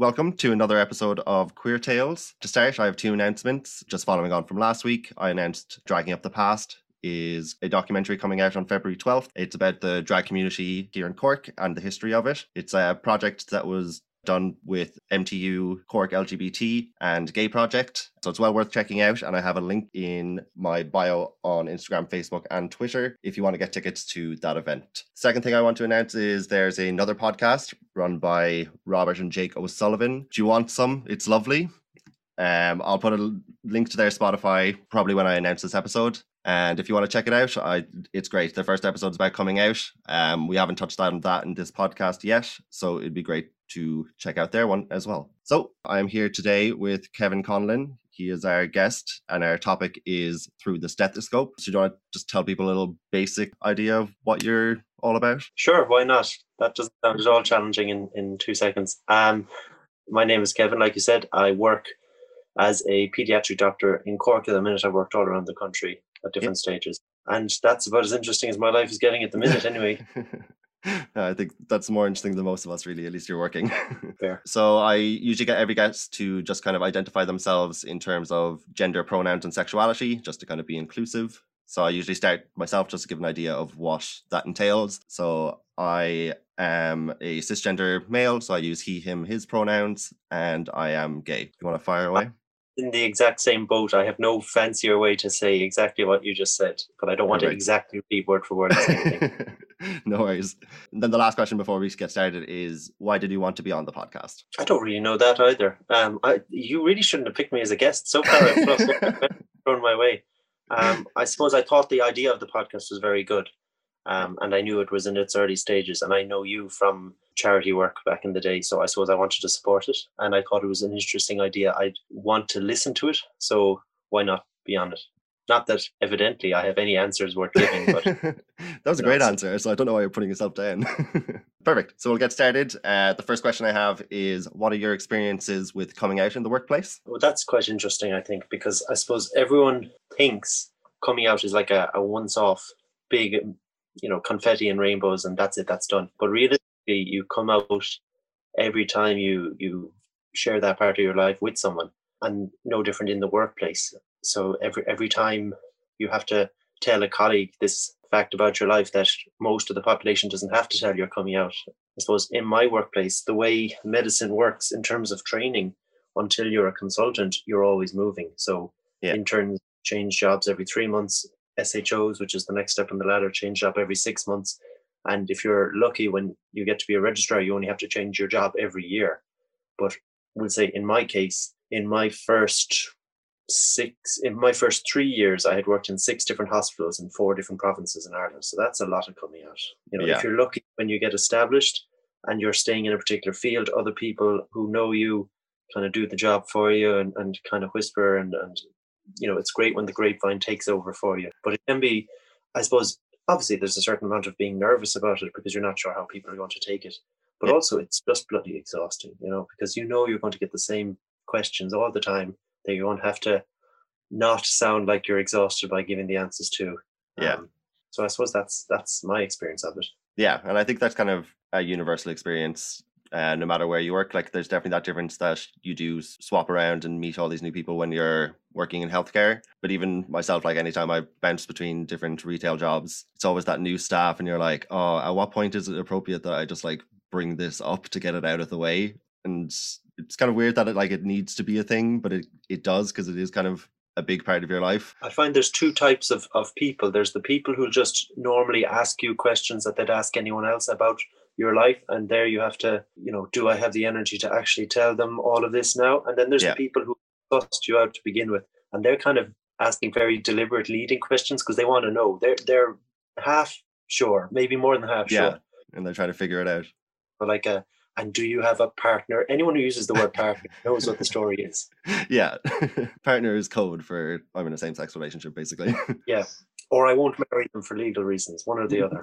welcome to another episode of Queer Tales. To start, I have two announcements. Just following on from last week, I announced Dragging Up the Past is a documentary coming out on February 12th. It's about the drag community here in Cork and the history of it. It's a project that was done with MTU Cork LGBT and Gay Project. So it's well worth checking out. And I have a link in my bio on Instagram, Facebook, and Twitter if you want to get tickets to that event. Second thing I want to announce is there's another podcast run by Robert and Jake O'Sullivan. Do you want some? It's lovely. Um, I'll put a link to their Spotify probably when I announce this episode. And if you want to check it out, I, it's great. The first episode is about coming out. Um, we haven't touched on that in this podcast yet, so it'd be great to check out their one as well. So I'm here today with Kevin Conlon. He is our guest, and our topic is through the stethoscope. So, do you want to just tell people a little basic idea of what you're all about? Sure, why not? That doesn't sound at all challenging in, in two seconds. Um, my name is Kevin. Like you said, I work as a pediatric doctor in Cork at the minute. I've worked all around the country at different yep. stages. And that's about as interesting as my life is getting at the minute, anyway. I think that's more interesting than most of us, really. At least you're working. Fair. So I usually get every guest to just kind of identify themselves in terms of gender, pronouns, and sexuality, just to kind of be inclusive. So I usually start myself just to give an idea of what that entails. So I am a cisgender male, so I use he, him, his pronouns, and I am gay. You want to fire away? In the exact same boat. I have no fancier way to say exactly what you just said, but I don't want right. to exactly repeat word for word the same thing. no worries. And then the last question before we get started is why did you want to be on the podcast? I don't really know that either. Um, I, you really shouldn't have picked me as a guest. So far, I've thrown my way. Um, I suppose I thought the idea of the podcast was very good. Um, and I knew it was in its early stages. And I know you from charity work back in the day, so I suppose I wanted to support it. And I thought it was an interesting idea. I'd want to listen to it, so why not be on it? Not that evidently I have any answers worth giving, but that was a great answer. So I don't know why you're putting yourself down. Perfect. So we'll get started. Uh, the first question I have is What are your experiences with coming out in the workplace? Well, that's quite interesting, I think, because I suppose everyone thinks coming out is like a, a once off big you know confetti and rainbows and that's it that's done. But realistically you come out every time you you share that part of your life with someone and no different in the workplace. So every every time you have to tell a colleague this fact about your life that most of the population doesn't have to tell you're coming out. I suppose in my workplace the way medicine works in terms of training until you're a consultant you're always moving. So yeah. interns change jobs every three months SHOs, which is the next step in the ladder, change job every six months. And if you're lucky, when you get to be a registrar, you only have to change your job every year. But we'll say in my case, in my first six, in my first three years, I had worked in six different hospitals in four different provinces in Ireland. So that's a lot of coming out. You know, yeah. if you're lucky when you get established and you're staying in a particular field, other people who know you kind of do the job for you and, and kind of whisper and, and you know it's great when the grapevine takes over for you. But it can be i suppose obviously there's a certain amount of being nervous about it because you're not sure how people are going to take it. But yeah. also it's just bloody exhausting you know because you know you're going to get the same questions all the time that you won't have to not sound like you're exhausted by giving the answers to. Yeah. Um, so i suppose that's that's my experience of it. Yeah and i think that's kind of a universal experience uh, no matter where you work. Like there's definitely that difference that you do swap around and meet all these new people when you're working in healthcare. But even myself, like anytime I bounce between different retail jobs, it's always that new staff, and you're like, oh, at what point is it appropriate that I just like bring this up to get it out of the way? And it's kind of weird that it like it needs to be a thing, but it it does because it is kind of a big part of your life? I find there's two types of, of people. There's the people who just normally ask you questions that they'd ask anyone else about your life and there you have to you know do i have the energy to actually tell them all of this now? And then there's yeah. the people who bust you out to begin with and they're kind of asking very deliberate leading questions because they want to know. They're they're half sure maybe more than half yeah. sure. and they're trying to figure it out. But like a uh, and do you have a partner? Anyone who uses the word partner knows what the story is. Yeah partner is code for i'm in a same-sex relationship basically. Yeah or i won't marry them for legal reasons one or the other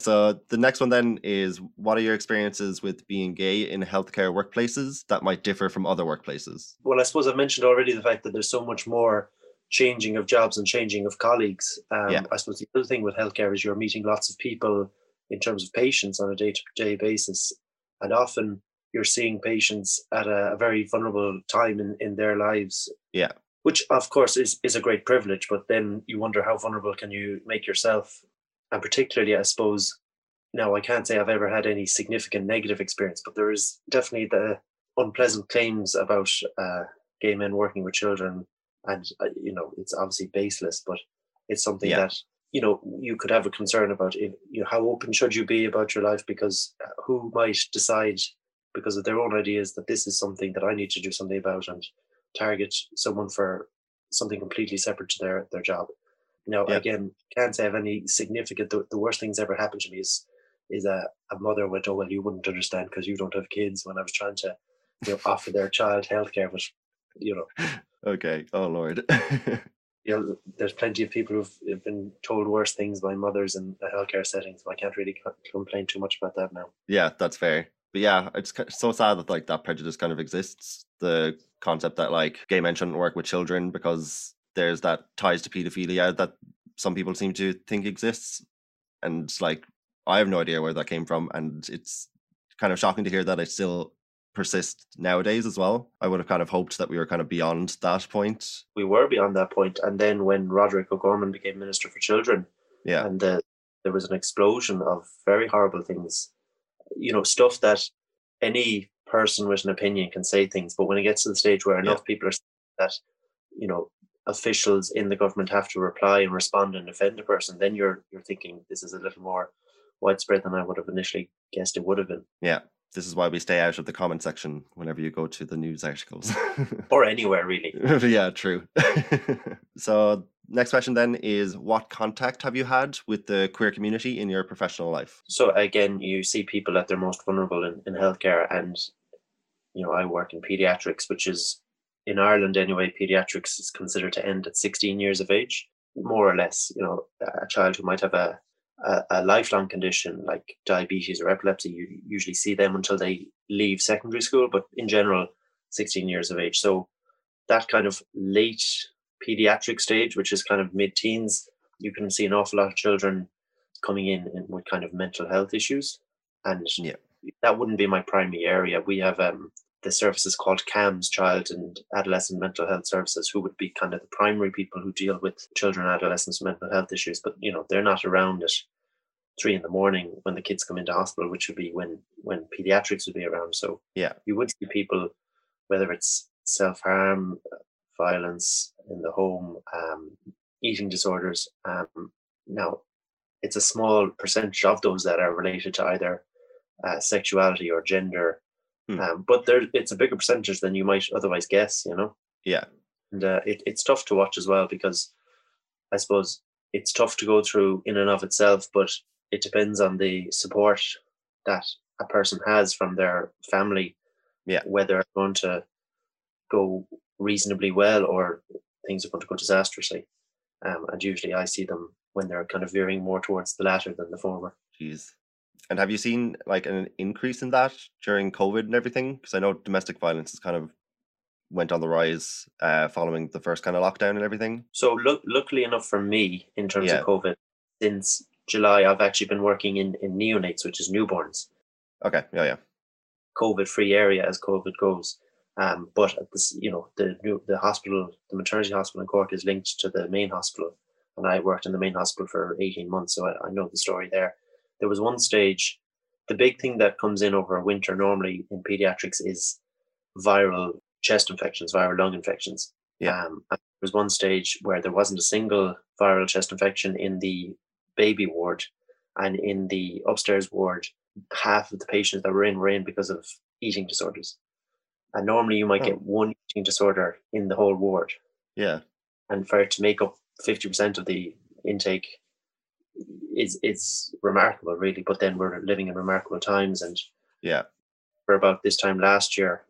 So the next one then is what are your experiences with being gay in healthcare workplaces that might differ from other workplaces? Well, I suppose I've mentioned already the fact that there's so much more changing of jobs and changing of colleagues. Um, yeah. I suppose the other thing with healthcare is you're meeting lots of people in terms of patients on a day-to-day basis, and often you're seeing patients at a, a very vulnerable time in, in their lives. Yeah. Which of course is, is a great privilege, but then you wonder how vulnerable can you make yourself? And particularly I suppose now I can't say I've ever had any significant negative experience, but there is definitely the unpleasant claims about uh, gay men working with children, and uh, you know it's obviously baseless, but it's something Yeah. that you know you could have a concern about. If, you know, how open should you be about your life? Because uh, who might decide because of their own ideas that this is something that I need to do something about and target someone for something completely separate to their their job. Now, Yeah. again, can't say I have any significant. The, the worst things ever happened to me is is a, a mother went, oh well, you wouldn't understand because you don't have kids. When I was trying to you know, offer their child healthcare, but you know, Okay. Oh Lord. you know, there's plenty of people who've have been told worse things by mothers in a healthcare setting, so I can't really complain too much about that now. yeah, that's fair. But yeah, it's so sad that like that prejudice kind of exists. The concept that like gay men shouldn't work with children because there's that ties to pedophilia that some people seem to think exists, and like I have no idea where that came from, and it's kind of shocking to hear that it still persists nowadays as well. I would have kind of hoped that we were kind of beyond that point. We were beyond that point, and then when Roderic O'Gorman became Minister for Children, Yeah, and there was an explosion of very horrible things, you know, stuff that any person with an opinion can say things, but when it gets to the stage where enough people are saying that, you know, officials in the government have to reply and respond and defend a person, then you're you're thinking this is a little more widespread than I would have initially guessed it would have been, yeah. This is why we stay out of the comment section whenever you go to the news articles. or anywhere really. yeah, true. so, next question then is what contact have you had with the queer community in your professional life? So again, you see people at their most vulnerable in, in healthcare, and you know, I work in pediatrics, which is in Ireland anyway. Pediatrics is considered to end at 16 years of age, more or less. You know, a child who might have a a, a lifelong condition like diabetes or epilepsy, you usually see them until they leave secondary school, but in general, 16 years of age. So that kind of late pediatric stage, which is kind of mid-teens, you can see an awful lot of children coming in, in with kind of mental health issues, and Yeah. that wouldn't be my primary area. We have um, the services called CAMHS, Child and Adolescent Mental Health Services, who would be kind of the primary people who deal with children and adolescents' mental health issues. But you know, they're not around at three in the morning when the kids come into hospital, which would be when when pediatrics would be around. So Yeah. you would see people, whether it's self harm, violence in the home, um, eating disorders. Um, now, it's a small percentage of those that are related to either uh, sexuality or gender, Hmm. um, but there it's a bigger percentage than you might otherwise guess. You know, Yeah, and uh, it, it's tough to watch as well because I suppose it's tough to go through in and of itself, but it depends on the support that a person has from their family. Yeah. whether it's going to go reasonably well or things are going to go disastrously. Um, and usually I see them when they're kind of veering more towards the latter than the former. jeez. And have you seen like an increase in that during COVID and everything? Because I know domestic violence has kind of went on the rise uh, following the first kind of lockdown and everything. So look, luckily enough for me, in terms Yeah. of COVID, since July, I've actually been working in, in neonates, which is newborns, Okay, yeah, yeah, COVID-free area as COVID goes. Um, but at this, you know, the new the hospital, the maternity hospital in Cork is linked to the main hospital, and I worked in the main hospital for eighteen months, so I, I know the story there. There was one stage, the big thing that comes in over a winter normally in pediatrics is viral chest infections, viral lung infections. Yeah. Um, there was one stage where there wasn't a single viral chest infection in the baby ward, and in the upstairs ward, half of the patients that were in were in because of eating disorders. And normally you might Oh. get one eating disorder in the whole ward. yeah, And for it to make up 50% of the intake is is remarkable really. But then we're living in remarkable times and yeah, for about this time last year,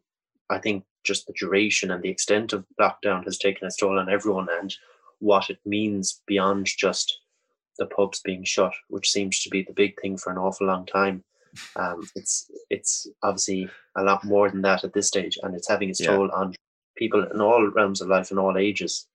I think just the duration and the extent of lockdown has taken its toll on everyone and what it means beyond just the pubs being shut, which seems to be the big thing for an awful long time. Um, it's it's obviously a lot more than that at this stage, and it's having its Yeah. toll on people in all realms of life in all ages.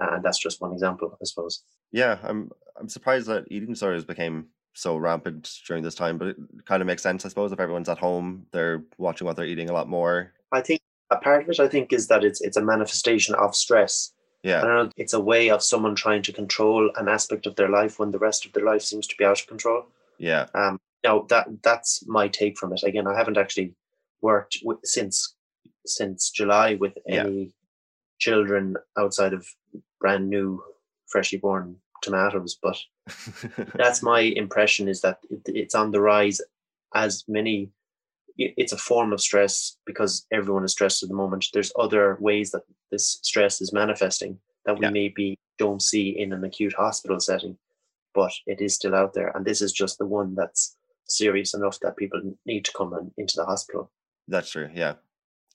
And that's just one example, I suppose. yeah. I'm I'm surprised that eating disorders became so rampant during this time, but it kind of makes sense, I suppose, if everyone's at home, they're watching what they're eating a lot more. I think a part of it, I think, is that it's it's a manifestation of stress. Yeah. I don't know, it's a way of someone trying to control an aspect of their life when the rest of their life seems to be out of control. Yeah. Um, now that that's my take from it. Again, I haven't actually worked with, since since July with Yeah. any children outside of brand new, freshly born tomatoes, but that's my impression is that it, it's on the rise as many it's a form of stress because everyone is stressed at the moment there's other ways that this stress is manifesting that we Yeah. maybe don't see in an acute hospital setting but it is still out there and this is just the one that's serious enough that people need to come in, into the hospital That's true. Yeah.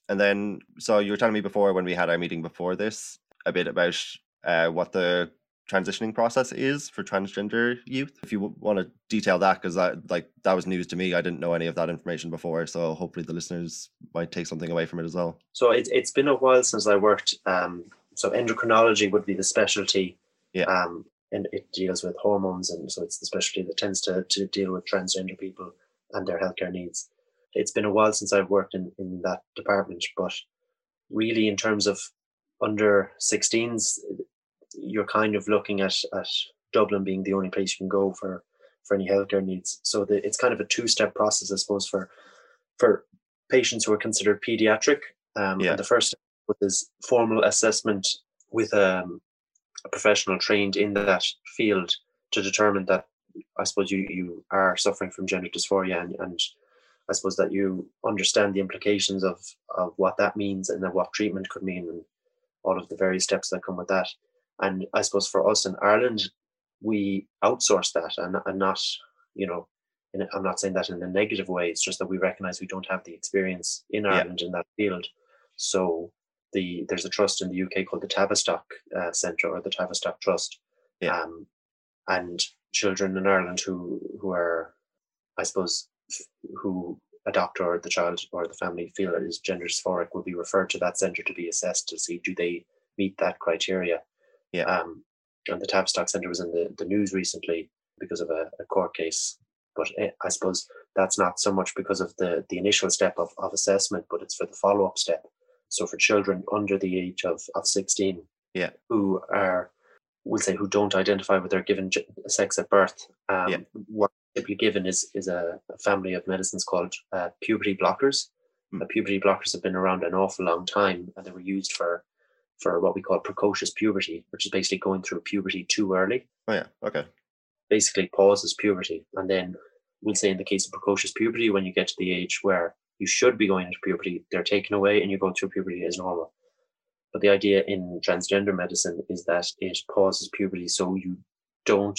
And then, so you were telling me before when we had our meeting before this a bit about uh, what the transitioning process is for transgender youth. If you want to detail that, because that like that was news to me. I didn't know any of that information before, so hopefully the listeners might take something away from it as well. so it, it's been a while since i worked um, so endocrinology would be the specialty Yeah. um, and it deals with hormones and so it's the specialty that tends to, to deal with transgender people and their healthcare needs it's been a while since i've worked in, in that department but really in terms of under 16s you're kind of looking at, at dublin being the only place you can go for for any healthcare needs so the, it's kind of a two-step process i suppose for for patients who are considered pediatric um, Yeah. and the first step is formal assessment with um, a professional trained in that field to determine that I suppose you, you are suffering from gender dysphoria and, and I suppose that you understand the implications of, of what that means and then what treatment could mean and all of the various steps that come with that. And I suppose for us in Ireland, we outsource that and, and not, you know, I'm not saying that in a negative way. It's just that we recognize we don't have the experience in Yeah. Ireland in that field. So the there's a trust in the UK called the Tavistock uh, Centre or the Tavistock Trust. Yeah. Um, and children in Ireland who who are, I suppose, who a doctor or the child or the family feel is gender dysphoric will be referred to that centre to be assessed to see do they meet that criteria. Yeah. Um, and the Tavistock Centre was in the, the news recently because of a, a court case. But eh, I suppose that's not so much because of the, the initial step of, of assessment, but it's for the follow up step. So for children under the age of, of 16 Yeah. who are, we'll say, who don't identify with their given sex at birth, um, Yeah. what typically given is, is a, a family of medicines called uh, puberty blockers. Hmm. Uh, puberty blockers have been around an awful long time and they were used for for what we call precocious puberty, which is basically going through puberty too early Oh yeah. Okay. basically pauses puberty. And then we'll say in the case of precocious puberty, when you get to the age where you should be going into puberty, they're taken away and you go through puberty as normal. But the idea in transgender medicine is that it pauses puberty so you don't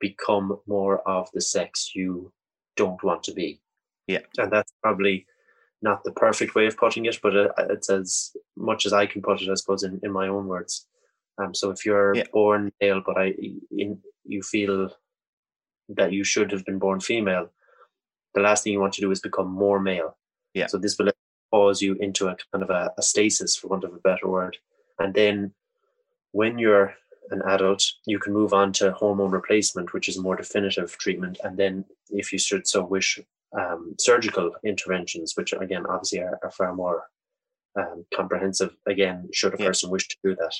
become more of the sex you don't want to be. Yeah. And that's probably not the perfect way of putting it, but it's as much as I can put it, I suppose, in, in my own words. Um, so if you're Yeah. born male, but I in you feel that you should have been born female, the last thing you want to do is become more male. Yeah. So this will cause you into a kind of a, a stasis, for want of a better word. And then when you're an adult, you can move on to hormone replacement, which is a more definitive treatment. And then, if you should so wish, um, surgical interventions, which again, obviously, are, are far more um, comprehensive. Again, should a Yeah. person wish to do that.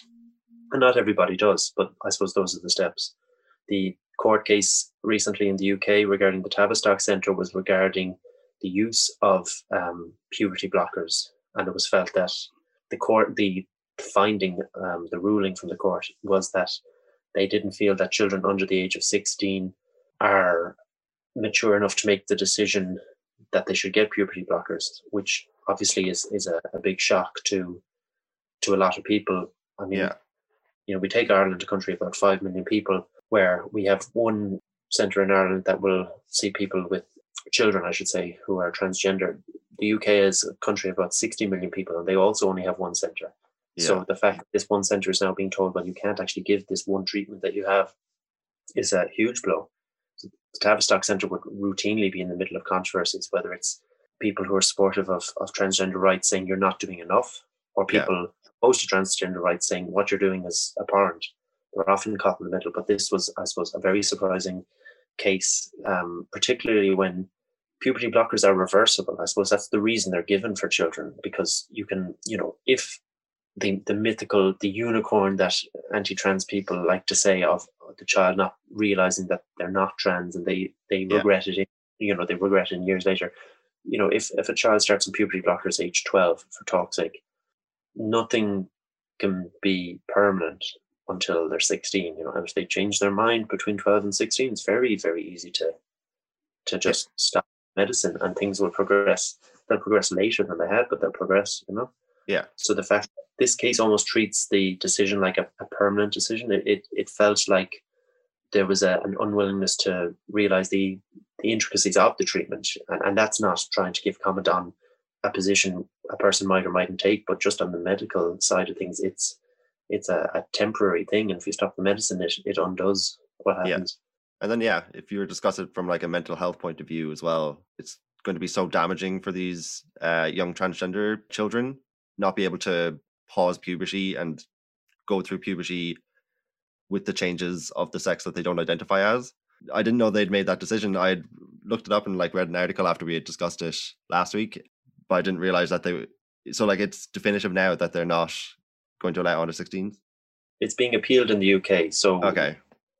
And not everybody does, but I suppose those are the steps. The court case recently in the UK regarding the Tavistock Centre was regarding the use of um, puberty blockers, and it was felt that the court, the finding, um, the ruling from the court was that they didn't feel that children under the age of 16 are mature enough to make the decision that they should get puberty blockers, which obviously is is a, a big shock to to a lot of people. I mean, Yeah. you know, we take Ireland, a country of about five million people, where we have one centre in Ireland that will see people with children, I should say, who are transgender. The UK is a country of about 60 million people, and they also only have one centre. Yeah. So the fact that this one centre is now being told, well, you can't actually give this one treatment that you have is a huge blow. The Tavistock Centre would routinely be in the middle of controversies, whether it's people who are supportive of, of transgender rights saying you're not doing enough, or Yeah. people opposed to transgender rights saying what you're doing is abhorrent. They're often caught in the middle, but this was, I suppose, a very surprising case, um, particularly when puberty blockers are reversible. I suppose that's the reason they're given for children because you can, you know, if the the mythical, the unicorn that anti-trans people like to say of the child not realizing that they're not trans and they they Yeah. regret it, you know, they regret it in years later. You know, if if a child starts on puberty blockers age twelve, for talk's sake, nothing can be permanent until they're 16 you know and if they change their mind between 12 and 16 it's very very easy to to just stop medicine and things will progress they'll progress later than they had but they'll progress you know Yeah. so the fact this case almost treats the decision like a, a permanent decision. It, it it felt like there was a, an unwillingness to realize the the intricacies of the treatment. And, and that's not trying to give comment on a position a person might or mightn't take but just on the medical side of things it's it's a, a temporary thing. And if you stop the medicine it, it undoes what Yeah. happens. And then yeah, if you were to discuss it from like a mental health point of view as well, it's going to be so damaging for these uh, young transgender children not be able to pause puberty and go through puberty with the changes of the sex that they don't identify as. I didn't know they'd made that decision. I had looked it up and like read an article after we had discussed it last week, but I didn't realize that they. So like it's definitive now that they're not going to allow under 16s. it's being appealed in the uk so Okay.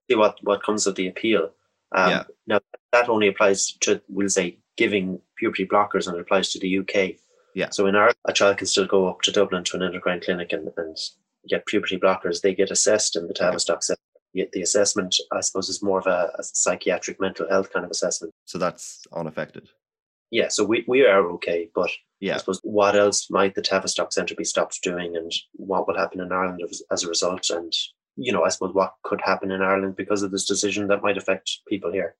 see what what comes of the appeal um, Yeah. now that only applies to we'll say giving puberty blockers and it applies to the uk Yeah. so in our a child can still go up to dublin to an endocrine clinic and, and get puberty blockers they get assessed in the tavistock set the, the assessment i suppose is more of a, a psychiatric mental health kind of assessment So that's unaffected. yeah so we, we are okay but yeah. I suppose what else might the Tavistock Centre be stopped doing, and what will happen in Ireland as, as a result? And you know, I suppose what could happen in Ireland because of this decision that might affect people here.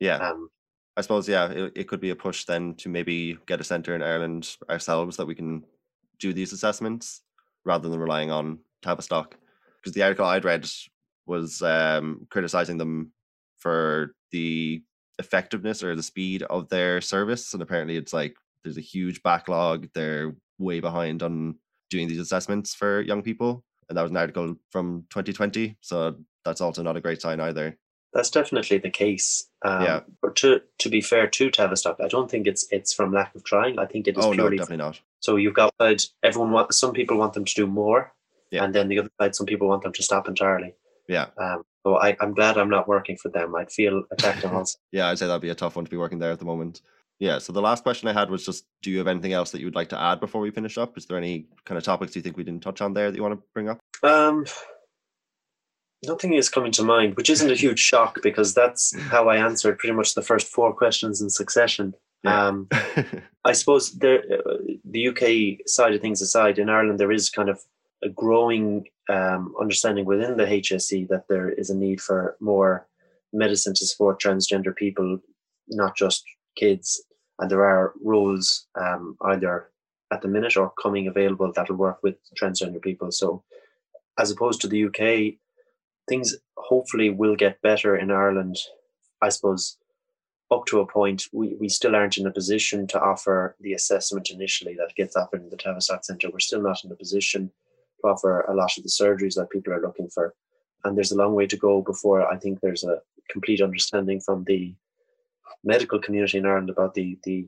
Yeah. Um, I suppose, yeah, it, it could be a push then to maybe get a centre in Ireland ourselves that we can do these assessments rather than relying on Tavistock. Because the article I'd read was um, criticizing them for the effectiveness or the speed of their service. And apparently it's like there's a huge backlog. They're way behind on doing these assessments for young people. And that was an article from 2020. So that's also not a great sign either. That's definitely the case. Um, Yeah. But to to be fair to Tavistock, I don't think it's it's from lack of trying. I think it is Oh, no, purely definitely not. so you've got everyone want some people want them to do more, Yeah. and then the other side some people want them to stop entirely. Yeah. Um, so I, I'm glad I'm not working for them. I'd feel attacked on sides. Yeah, I'd say that'd be a tough one to be working there at the moment. Yeah. So the last question I had was just do you have anything else that you would like to add before we finish up? Is there any kind of topics you think we didn't touch on there that you want to bring up? Um, nothing is coming to mind, which isn't a huge shock because that's how I answered pretty much the first four questions in succession. Yeah. Um, I suppose there, uh, the UK side of things aside, in Ireland there is kind of a growing um, understanding within the HSE that there is a need for more medicine to support transgender people, not just kids. And there are roles um, either at the minute or coming available that'll work with transgender people. So, as opposed to the UK, things hopefully will get better in Ireland. I suppose up to a point, we, we still aren't in a position to offer the assessment initially that gets offered in the Tavistock Centre. We're still not in a position to offer a lot of the surgeries that people are looking for. And there's a long way to go before I think there's a complete understanding from the medical community in Ireland about the, the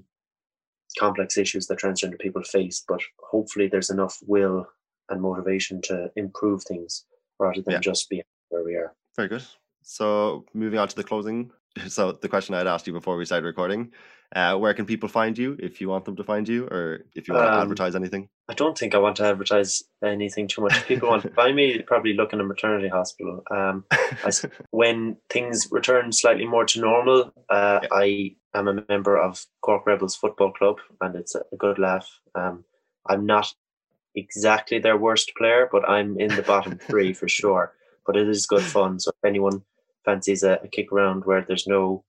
complex issues that transgender people face. But hopefully there's enough will and motivation to improve things rather than Yeah. just be where we are. Very good. So moving on to the closing. So the question I'd asked you before we started recording, uh, where can people find you if you want them to find you or if you want to Um, advertise anything? I don't think I want to advertise anything too much. If people want to find me, probably look in a maternity hospital. Um, when things return slightly more to normal, uh, Yeah. I am a member of Cork Rebels Football Club, and it's a good laugh. Um, I'm not exactly their worst player, but I'm in the bottom three for sure. But it is good fun. So if anyone fancies a, a kick around where there's no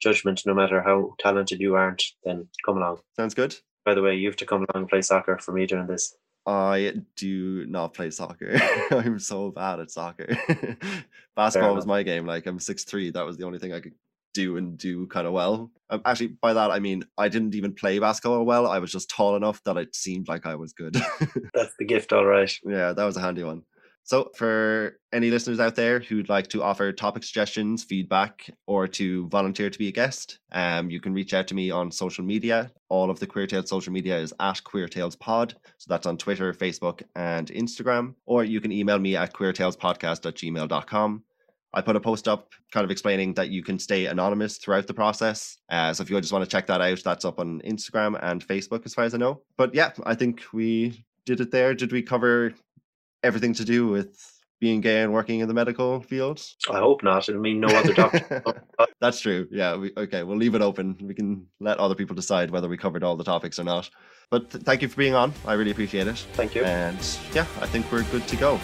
judgment, no matter how talented you aren't, then come along. Sounds good. By the way, you have to come along and play soccer for me during this. I do not play soccer. I'm so bad at soccer. Basketball was my game. Like I'm six three. That was the only thing I could do and do kind of well. Um, actually, by that I mean I didn't even play basketball well. I was just tall enough that it seemed like I was good. That's the gift, all right. yeah, that was a handy one. So, for any listeners out there who'd like to offer topic suggestions, feedback, or to volunteer to be a guest, um, you can reach out to me on social media. All of the Queer Tales social media is at Queer Tales Pod. So that's on Twitter, Facebook, and Instagram. Or you can email me at queertalespodcast.gmail.com. I put a post up kind of explaining that you can stay anonymous throughout the process. Uh, so if you just want to check that out, that's up on Instagram and Facebook, as far as I know. But yeah, I think we did it there. Did we cover everything to do with being gay and working in the medical field? I hope not. I mean, no other doctor. That's true. Yeah. We, okay. We'll leave it open. We can let other people decide whether we covered all the topics or not. But th- thank you for being on. I really appreciate it. Thank you. And yeah, I think we're good to go.